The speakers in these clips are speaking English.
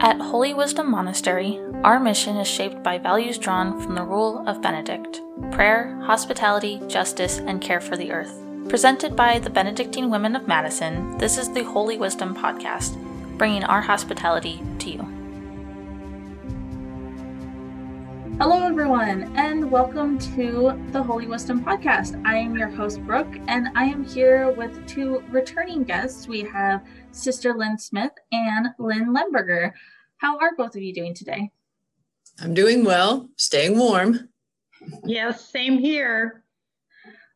At Holy Wisdom Monastery, our mission is shaped by values drawn from the Rule of Benedict prayer, hospitality, justice, and care for the earth. Presented by the Benedictine Women of Madison, this is the Holy Wisdom Podcast, bringing our hospitality to you. Hello, everyone, and welcome to the Holy Wisdom Podcast. I am your host, Brooke, and I am here with two returning guests. We have Sister Lynne Smith and Lynn Lemberger. How are both of you doing today? I'm doing well, staying warm. Yes, same here.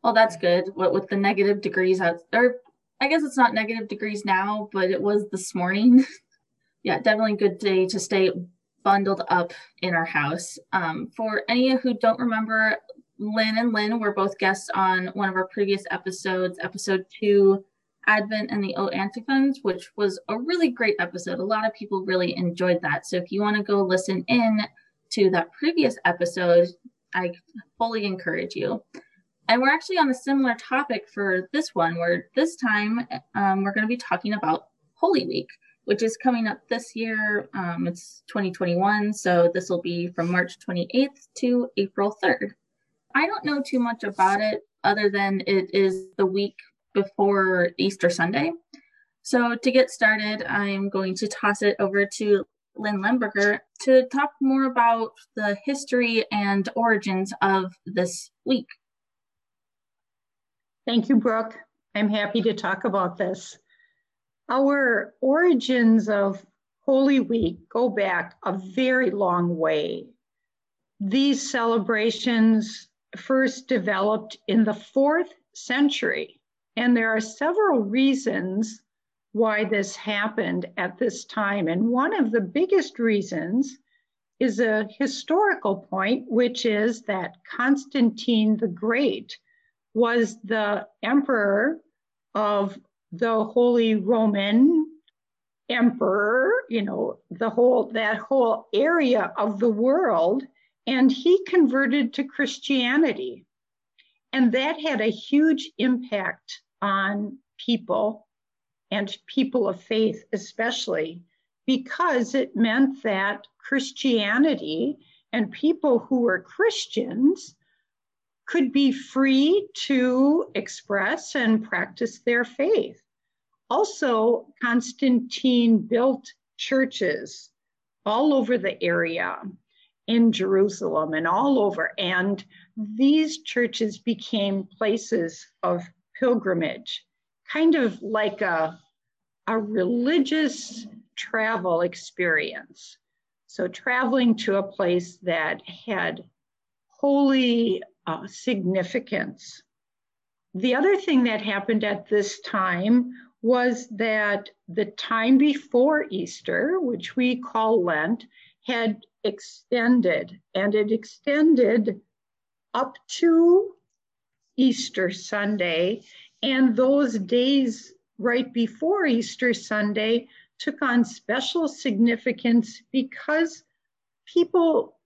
Well, that's good. What with the negative degrees out, or I guess it's not negative degrees now, but it was this morning. yeah, definitely good day to stay bundled up in our house. Um, for any who don't remember, Lynn and Lynn were both guests on one of our previous episodes, episode two, Advent and the O Antiphons, which was a really great episode. A lot of people really enjoyed that. So if you want to go listen in to that previous episode, I fully encourage you. And we're actually on a similar topic for this one, where this time um, we're going to be talking about Holy Week which is coming up this year. Um, it's 2021, so this will be from March 28th to April 3rd. I don't know too much about it other than it is the week before Easter Sunday. So to get started, I'm going to toss it over to Lynn Lemberger to talk more about the history and origins of this week. Thank you, Brooke. I'm happy to talk about this. Our origins of Holy Week go back a very long way. These celebrations first developed in the fourth century, and there are several reasons why this happened at this time. And one of the biggest reasons is a historical point, which is that Constantine the Great was the emperor of the Holy Roman Emperor, you know, the whole that whole area of the world, and he converted to Christianity. And that had a huge impact on people and people of faith, especially because it meant that Christianity and people who were Christians could be free to express and practice their faith. Also, Constantine built churches all over the area in Jerusalem and all over. And these churches became places of pilgrimage, kind of like a, a religious travel experience. So, traveling to a place that had holy uh, significance. The other thing that happened at this time was that the time before Easter, which we call Lent, had extended and it extended up to Easter Sunday. And those days right before Easter Sunday took on special significance because people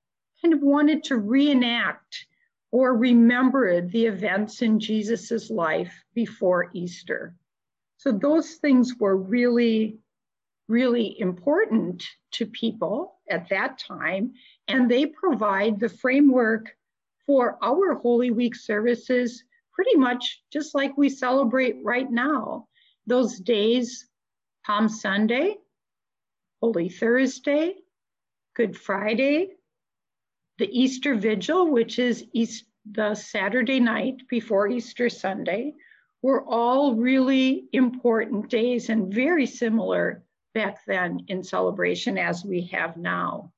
kind of wanted to reenact or remembered the events in Jesus's life before Easter. So those things were really, really important to people at that time. And they provide the framework for our Holy Week services pretty much just like we celebrate right now. Those days, Palm Sunday, Holy Thursday, Good Friday, the Easter Vigil, which is East, the Saturday night before Easter Sunday, were all really important days and very similar back then in celebration as we have now.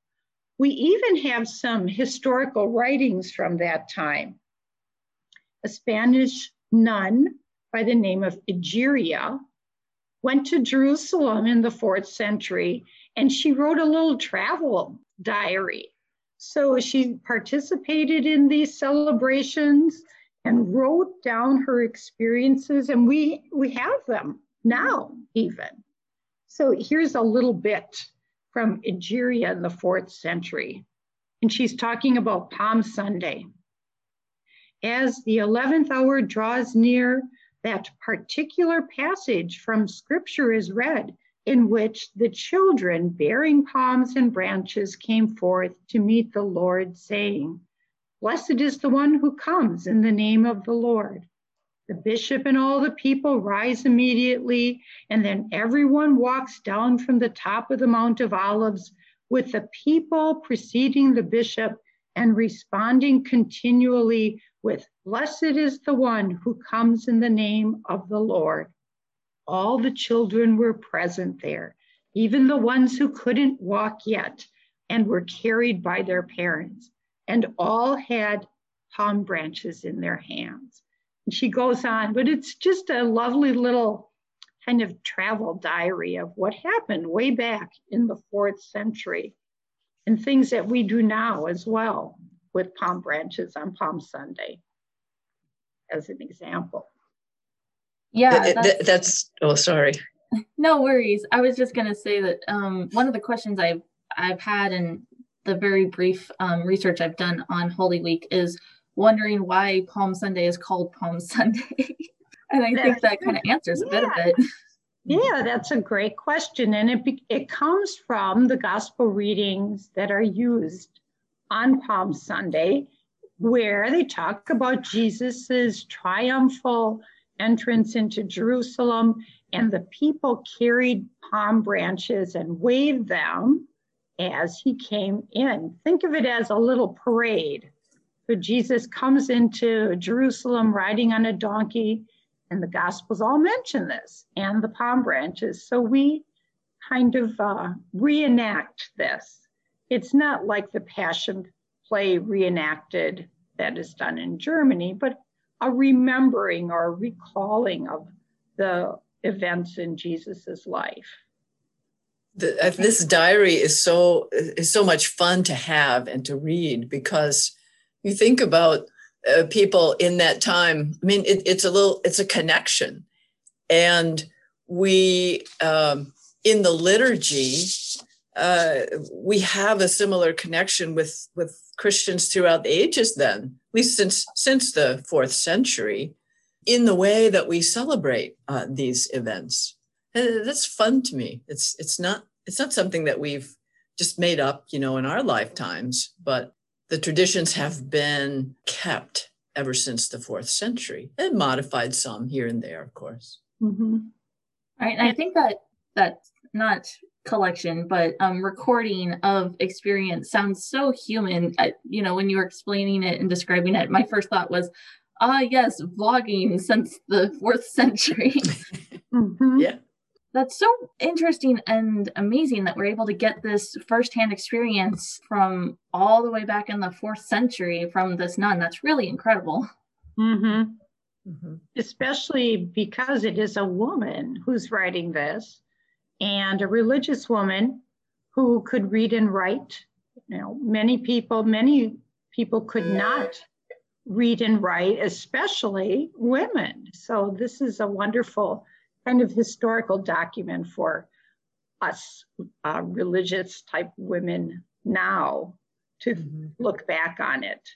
We even have some historical writings from that time. A Spanish nun by the name of Egeria went to Jerusalem in the fourth century and she wrote a little travel diary. So she participated in these celebrations and wrote down her experiences and we we have them now even. So here's a little bit from Egeria in the fourth century and she's talking about palm sunday. As the 11th hour draws near that particular passage from scripture is read in which the children bearing palms and branches came forth to meet the Lord, saying, Blessed is the one who comes in the name of the Lord. The bishop and all the people rise immediately, and then everyone walks down from the top of the Mount of Olives, with the people preceding the bishop and responding continually with, Blessed is the one who comes in the name of the Lord. All the children were present there, even the ones who couldn't walk yet and were carried by their parents, and all had palm branches in their hands. And she goes on, but it's just a lovely little kind of travel diary of what happened way back in the fourth century and things that we do now as well with palm branches on Palm Sunday, as an example. Yeah, that's, that's oh, sorry. No worries. I was just gonna say that um, one of the questions I've I've had in the very brief um, research I've done on Holy Week is wondering why Palm Sunday is called Palm Sunday. and I think that kind of answers a bit of it. Yeah, that's a great question. And it, it comes from the gospel readings that are used on Palm Sunday, where they talk about Jesus's triumphal entrance into Jerusalem, and the people carried palm branches and waved them as he came in. Think of it as a little parade. So Jesus comes into Jerusalem riding on a donkey, and the Gospels all mention this and the palm branches. So we kind of uh, reenact this. It's not like the Passion play reenacted that is done in Germany, but a remembering or recalling of the events in Jesus's life. The, uh, this diary is so is so much fun to have and to read because you think about uh, people in that time. I mean, it, it's a little it's a connection, and we um, in the liturgy uh, we have a similar connection with with Christians throughout the ages. Then, least since since the fourth century, in the way that we celebrate uh, these events, and that's fun to me. It's it's not it's not something that we've just made up, you know, in our lifetimes, but the traditions have been kept ever since the fourth century and modified some here and there, of course. Mm-hmm. Right, and I think that that's not collection, but um, recording of experience sounds so human. I, you know, when you were explaining it and describing it, my first thought was, ah, yes, vlogging since the fourth century. mm-hmm. Yeah. That's so interesting and amazing that we're able to get this firsthand experience from all the way back in the fourth century from this nun. That's really incredible. Mm-hmm. Mm-hmm. Especially because it is a woman who's writing this and a religious woman who could read and write. You know, many people, many people could not read and write, especially women. So this is a wonderful kind of historical document for us uh, religious type women now to mm-hmm. look back on it.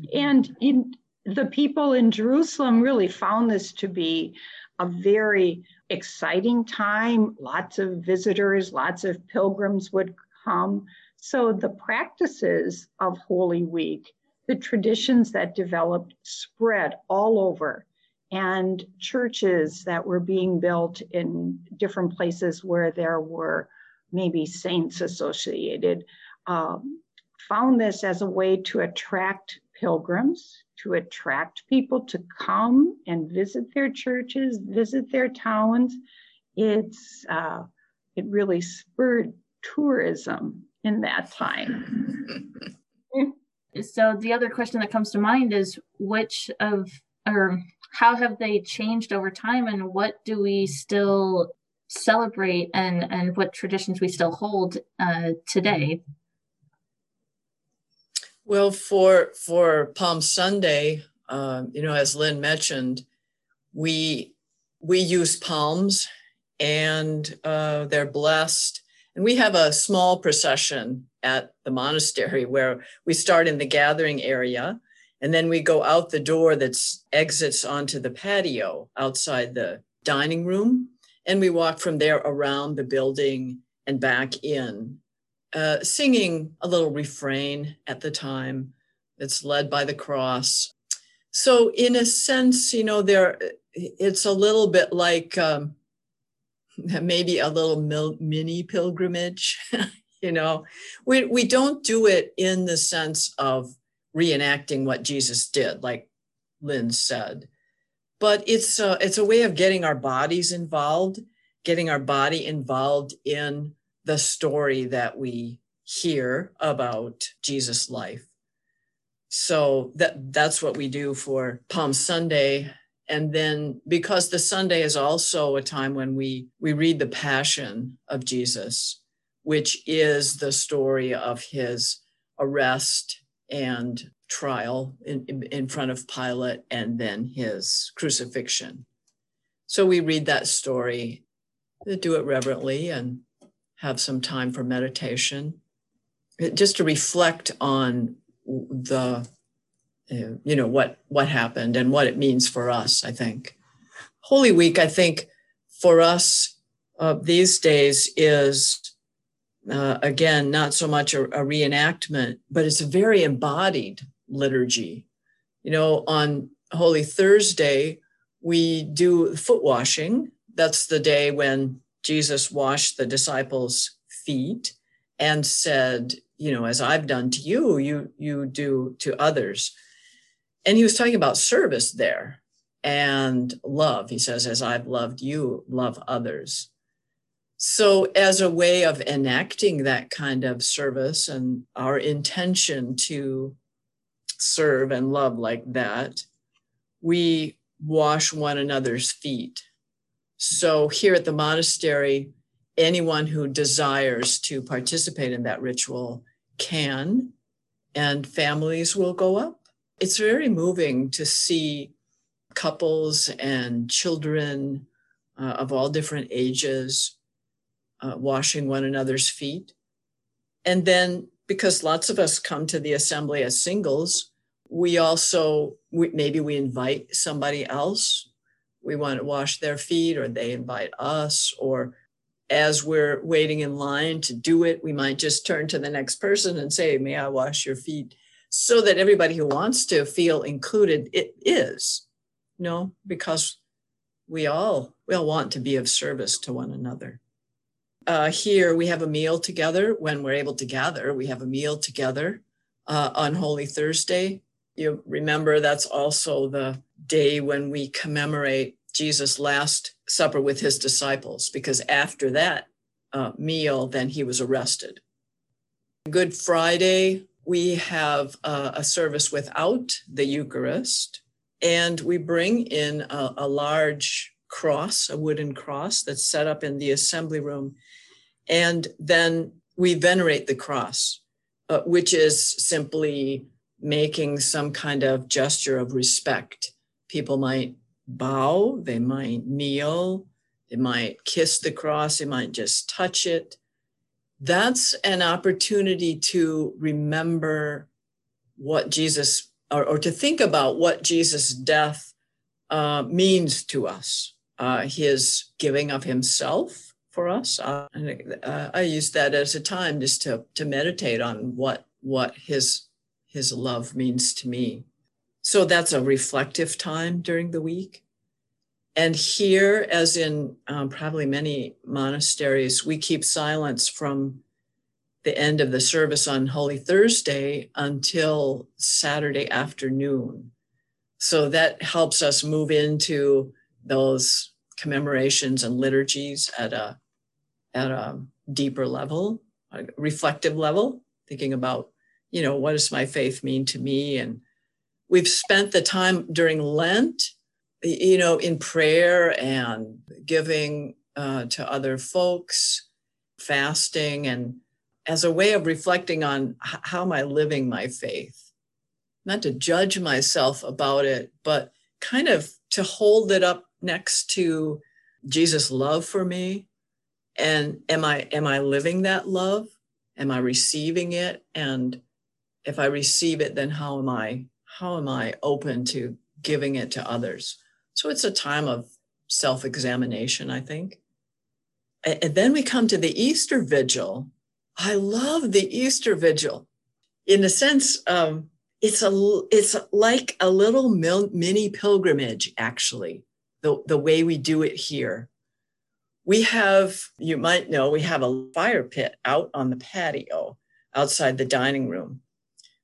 Mm-hmm. And in, the people in Jerusalem really found this to be a very exciting time. Lots of visitors, lots of pilgrims would come. So the practices of Holy Week, the traditions that developed, spread all over. And churches that were being built in different places where there were maybe saints associated um, found this as a way to attract pilgrims, to attract people to come and visit their churches, visit their towns. It's uh, it really spurred tourism in that time. so the other question that comes to mind is which of or how have they changed over time and what do we still celebrate and and what traditions we still hold uh, today well, for for Palm Sunday, um, you know, as Lynn mentioned, we we use palms, and uh, they're blessed. And we have a small procession at the monastery where we start in the gathering area, and then we go out the door that exits onto the patio outside the dining room, And we walk from there around the building and back in, uh, singing a little refrain at the time that's led by the cross. So, in a sense, you know, there it's a little bit like um, maybe a little mil- mini pilgrimage. you know, we we don't do it in the sense of reenacting what Jesus did, like Lynn said, but it's a, it's a way of getting our bodies involved, getting our body involved in the story that we hear about Jesus' life. So that that's what we do for Palm Sunday and then because the sunday is also a time when we we read the passion of jesus which is the story of his arrest and trial in, in front of pilate and then his crucifixion so we read that story do it reverently and have some time for meditation. Just to reflect on the you know what what happened and what it means for us i think. Holy week i think for us uh, these days is uh, again not so much a, a reenactment but it's a very embodied liturgy. You know on holy thursday we do foot washing. That's the day when jesus washed the disciples feet and said you know as i've done to you you you do to others and he was talking about service there and love. He says, as I've loved you, love others. So, as a way of enacting that kind of service and our intention to serve and love like that, we wash one another's feet. So, here at the monastery, anyone who desires to participate in that ritual can, and families will go up it's very moving to see couples and children uh, of all different ages uh, washing one another's feet. And then, because lots of us come to the assembly as singles, we also we, maybe we invite somebody else. We want to wash their feet, or they invite us, or as we're waiting in line to do it, we might just turn to the next person and say, May I wash your feet? so that everybody who wants to feel included it is know because we all we all want to be of service to one another. Uh, here we have a meal together. When we're able to gather we have a meal together uh, on holy thursday. You remember that's also the day when we commemorate jesus last supper with his disciples because after that uh, meal then he was arrested good friday we have a, a service without the Eucharist, and we bring in a, a large cross, a wooden cross that's set up in the assembly room. And then we venerate the cross, uh, which is simply making some kind of gesture of respect. People might bow, they might kneel, they might kiss the cross, they might just touch it that's an opportunity to remember what Jesus, or, or to think about what Jesus' death uh, means to us, uh, his giving of himself for us. Uh, uh, I use that as a time just to, to meditate on what, what his, his love means to me. So that's a reflective time during the week. And here, as in um, probably many monasteries, we keep silence from the end of the service on Holy Thursday until Saturday afternoon. So that helps us move into those commemorations and liturgies at a at a deeper level, a reflective level, thinking about, you know, what does my faith mean to me? And we've spent the time during Lent you know, in prayer and giving uh, to other folks, fasting, and as a way of reflecting on how am I living my faith? Not to judge myself about it, but kind of to hold it up next to Jesus' love for me. And am I am I living that love? Am I receiving it? And if I receive it, then how am I how am I open to giving it to others? So it's a time of self examination, I think. And then we come to the Easter Vigil. I love the Easter Vigil. In a sense, um, it's a it's like a little mini pilgrimage, actually. The the way we do it here, we have you might know we have a fire pit out on the patio outside the dining room.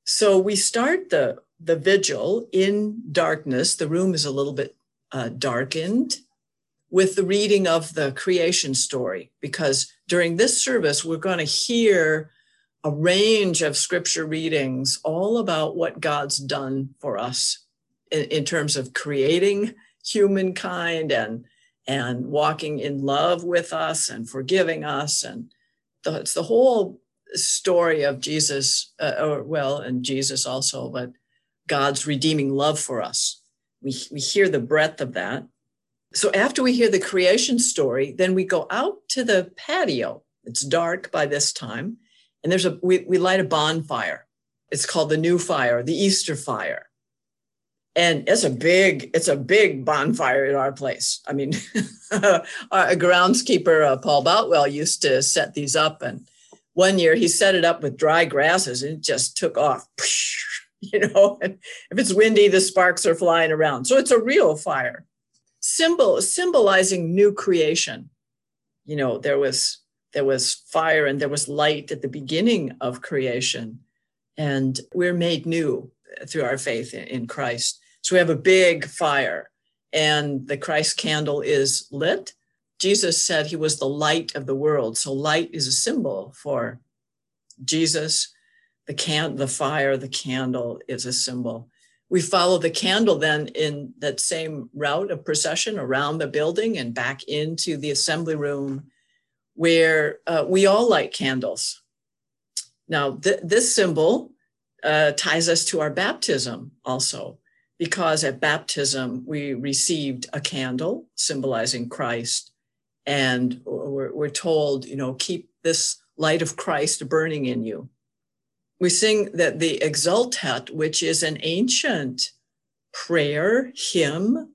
So we start the the vigil in darkness. The room is a little bit uh, darkened with the reading of the creation story, because during this service, we're going to hear a range of scripture readings all about what God's done for us in, in terms of creating humankind and and walking in love with us and forgiving us and the, it's the whole story of jesus uh, or well and jesus also but god's redeeming love for us. We, we hear the breadth of that. So after we hear the creation story then we go out to the patio. It's dark by this time and there's a we, we light a bonfire. It's called the new fire the easter fire. And it's a big it's a big bonfire at our place. I mean our groundskeeper uh, paul boutwell used to set these up and one year he set it up with dry grasses and it just took off you know and if it's windy the sparks are flying around so it's a real fire symbol symbolizing new creation you know there was there was fire and there was light at the beginning of creation and we're made new through our faith in christ so we have a big fire, and the Christ candle is lit. Jesus said he was the light of the world. So light is a symbol for Jesus. The can the fire, the candle is a symbol. We follow the candle then in that same route of procession around the building and back into the assembly room where uh, we all light candles. Now, th- this symbol uh, ties us to our baptism also because at baptism we received a candle symbolizing Christ, and we're, we're, told, you know, keep this light of Christ burning in you. We sing that the Exultet, which is an ancient prayer hymn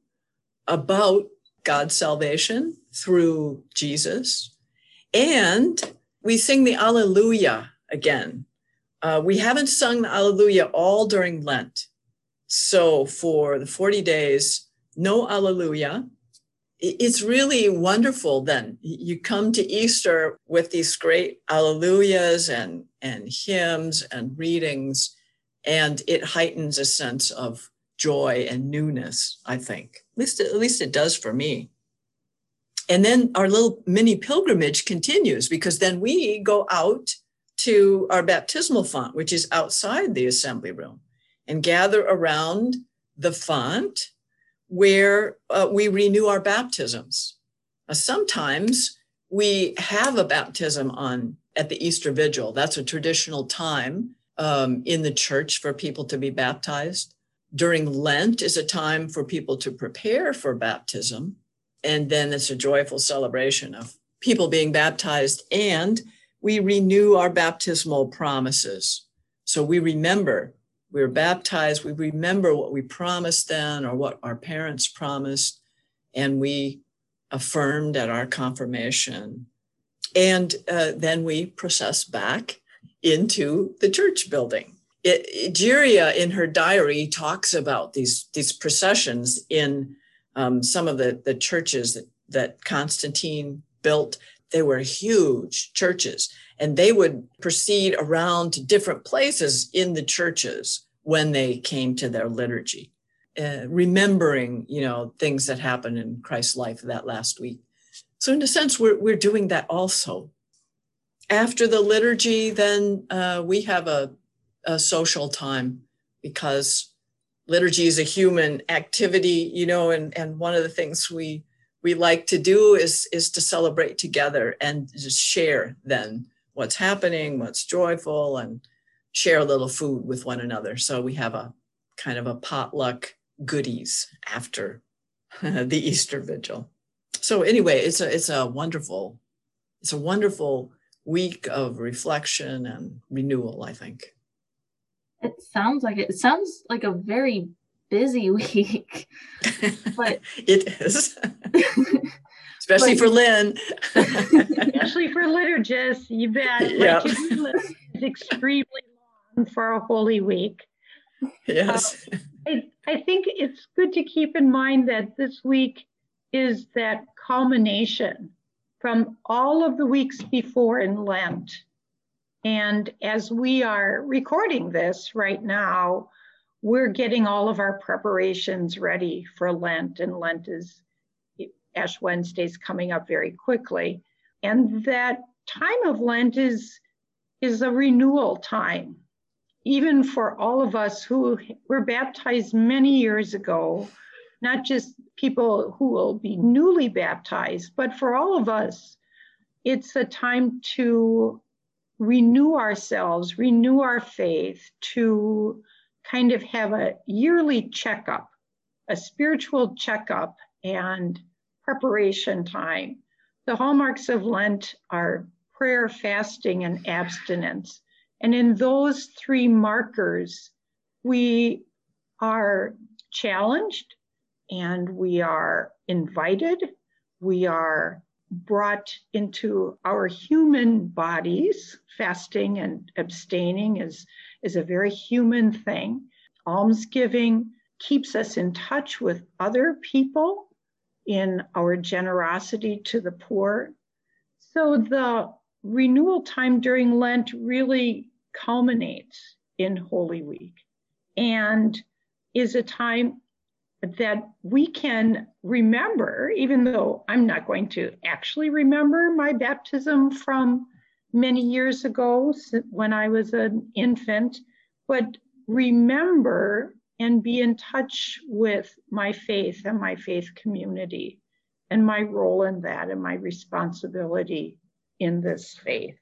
about God's salvation through Jesus. And we sing the Alleluia again. Uh, we haven't sung the Alleluia all during Lent. So for the 40 days, no Alleluia. It's really wonderful then. You come to Easter with these great Alleluias and, and hymns and readings, and it heightens a sense of joy and newness, I think. At least, at least it does for me. And then our little mini pilgrimage continues because then we go out to our baptismal font, which is outside the assembly room and gather around the font where uh, we renew our baptisms. Uh, sometimes we have a baptism on at the Easter Vigil. That's a traditional time um, in the church for people to be baptized. During Lent is a time for people to prepare for baptism. And then it's a joyful celebration of people being baptized. And we renew our baptismal promises. So we remember we're baptized, we remember what we promised then or what our parents promised, and we affirmed at our confirmation. And uh, then we process back into the church building. It, Egeria in her diary talks about these, these processions in um, some of the, the churches that, that Constantine built. They were huge churches and they would proceed around to different places in the churches when they came to their liturgy, uh, remembering, you know, things that happened in Christ's life that last week. So in a sense, we're, we're doing that also. After the liturgy, then uh, we have a, a social time because liturgy is a human activity, you know, and, and one of the things we we like to do is is to celebrate together and just share then what's happening, what's joyful, and share a little food with one another. So we have a kind of a potluck goodies after the Easter vigil. So anyway, it's a it's a wonderful it's a wonderful week of reflection and renewal, I think. It sounds like it. It sounds like a very busy week. but it is. especially for Lynn. especially for liturgists, you bet. Yeah. It's extremely long for a Holy Week. Yes. Uh, I, I think it's good to keep in mind that this week is that culmination from all of the weeks before in Lent. And as we are recording this right now, we're getting all of our preparations ready for Lent, and Lent is Ash Wednesday is coming up very quickly. And that time of Lent is, is a renewal time. Even for all of us who were baptized many years ago, not just people who will be newly baptized, but for all of us, it's a time to renew ourselves, renew our faith, to kind of have a yearly checkup, a spiritual checkup and preparation time. The hallmarks of Lent are prayer, fasting, and abstinence. And in those three markers, we are challenged and we are invited, we are brought into our human bodies. Fasting and abstaining is, is a very human thing. Almsgiving keeps us in touch with other people in our generosity to the poor. So the renewal time during Lent really culminates in Holy Week and is a time that we can remember, even though I'm not going to actually remember my baptism from many years ago when I was an infant, but remember and be in touch with my faith and my faith community and my role in that and my responsibility in this faith.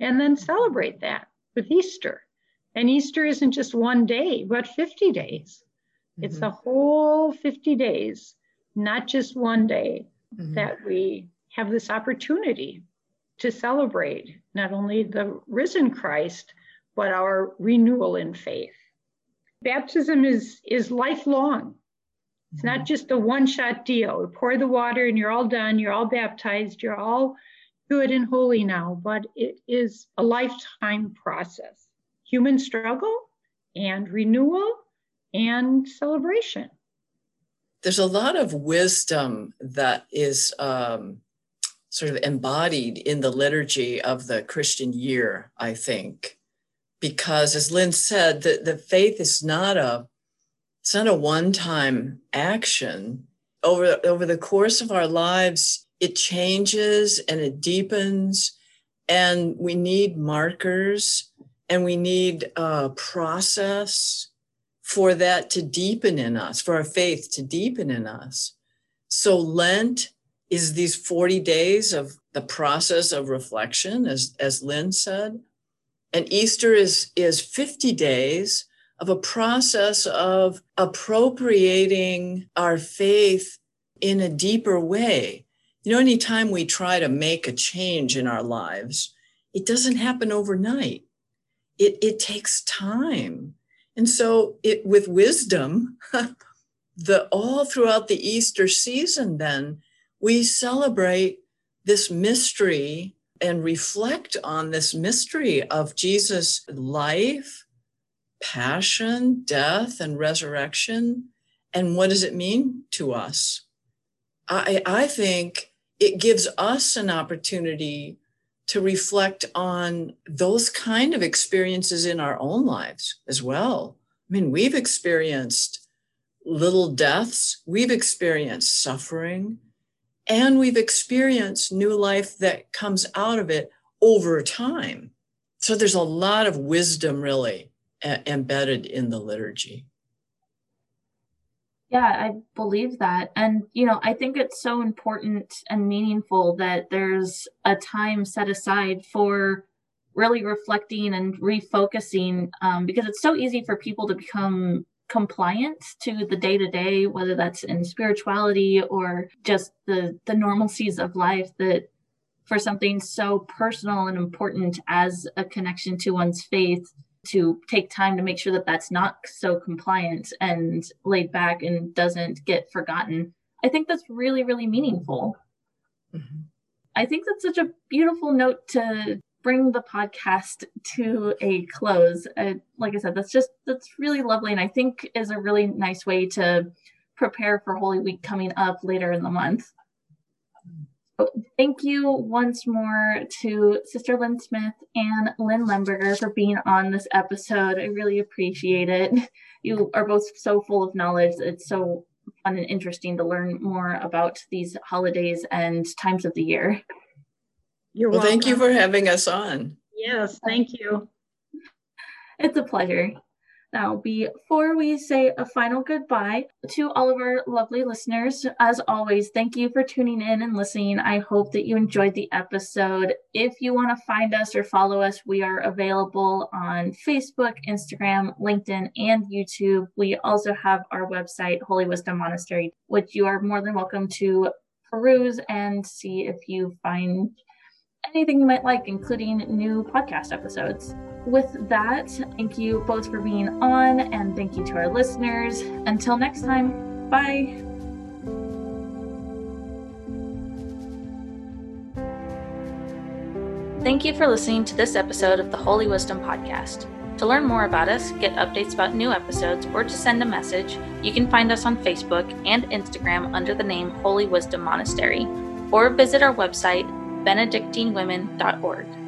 And then celebrate that with Easter. And Easter isn't just one day, but 50 days. Mm-hmm. It's a whole 50 days, not just one day, mm-hmm. that we have this opportunity to celebrate not only the risen Christ, but our renewal in faith. Baptism is, is lifelong. It's not mm-hmm. just a one shot deal. You pour the water and you're all done, you're all baptized, you're all good and holy now, but it is a lifetime process. Human struggle and renewal and celebration. There's a lot of wisdom that is um, sort of embodied in the liturgy of the Christian year, I think, because as Lynn said, the, the faith is not a it's not a one-time action. Over, over the course of our lives, it changes and it deepens, and we need markers and we need a process for that to deepen in us, for our faith to deepen in us. So Lent is these 40 days of the process of reflection, as, as Lynn said. And Easter is, is 50 days of a process of appropriating our faith in a deeper way. You know, anytime we try to make a change in our lives, it doesn't happen overnight. It, it takes time. And so it with wisdom, the all throughout the Easter season, then we celebrate this mystery and reflect on this mystery of Jesus' life, passion, death, and resurrection. And what does it mean to us? I, I think it gives us an opportunity to reflect on those kind of experiences in our own lives as well. I mean, we've experienced little deaths, we've experienced suffering, and we've experienced new life that comes out of it over time. So there's a lot of wisdom really embedded in the liturgy. Yeah, I believe that. And, you know, I think it's so important and meaningful that there's a time set aside for really reflecting and refocusing um, because it's so easy for people to become compliant to the day to day, whether that's in spirituality or just the the normalcies of life that for something so personal and important as a connection to one's faith to take time to make sure that that's not so compliant and laid back and doesn't get forgotten i think that's really really meaningful Mm-hmm. I think that's such a beautiful note to bring the podcast to a close. Uh, like I said, that's just that's really lovely, and I think is a really nice way to prepare for Holy Week coming up later in the month. So thank you once more to Sister Lynne Smith and Lynn Lemberger for being on this episode. I really appreciate it. You are both so full of knowledge. It's so fun and interesting to learn more about these holidays and times of the year. You're well, welcome. thank you for having us on. Yes, thank you. It's a pleasure. Now, before we say a final goodbye to all of our lovely listeners, as always, thank you for tuning in and listening. I hope that you enjoyed the episode. If you want to find us or follow us, we are available on Facebook, Instagram, LinkedIn, and YouTube. We also have our website, Holy Wisdom Monastery, which you are more than welcome to peruse and see if you find anything you might like, including new podcast episodes. With that, thank you both for being on, and thank you to our listeners. Until next time, bye. Thank you for listening to this episode of the Holy Wisdom Podcast. To learn more about us, get updates about new episodes, or to send a message, you can find us on Facebook and Instagram under the name Holy Wisdom Monastery, or visit our website benedictinewomen.org.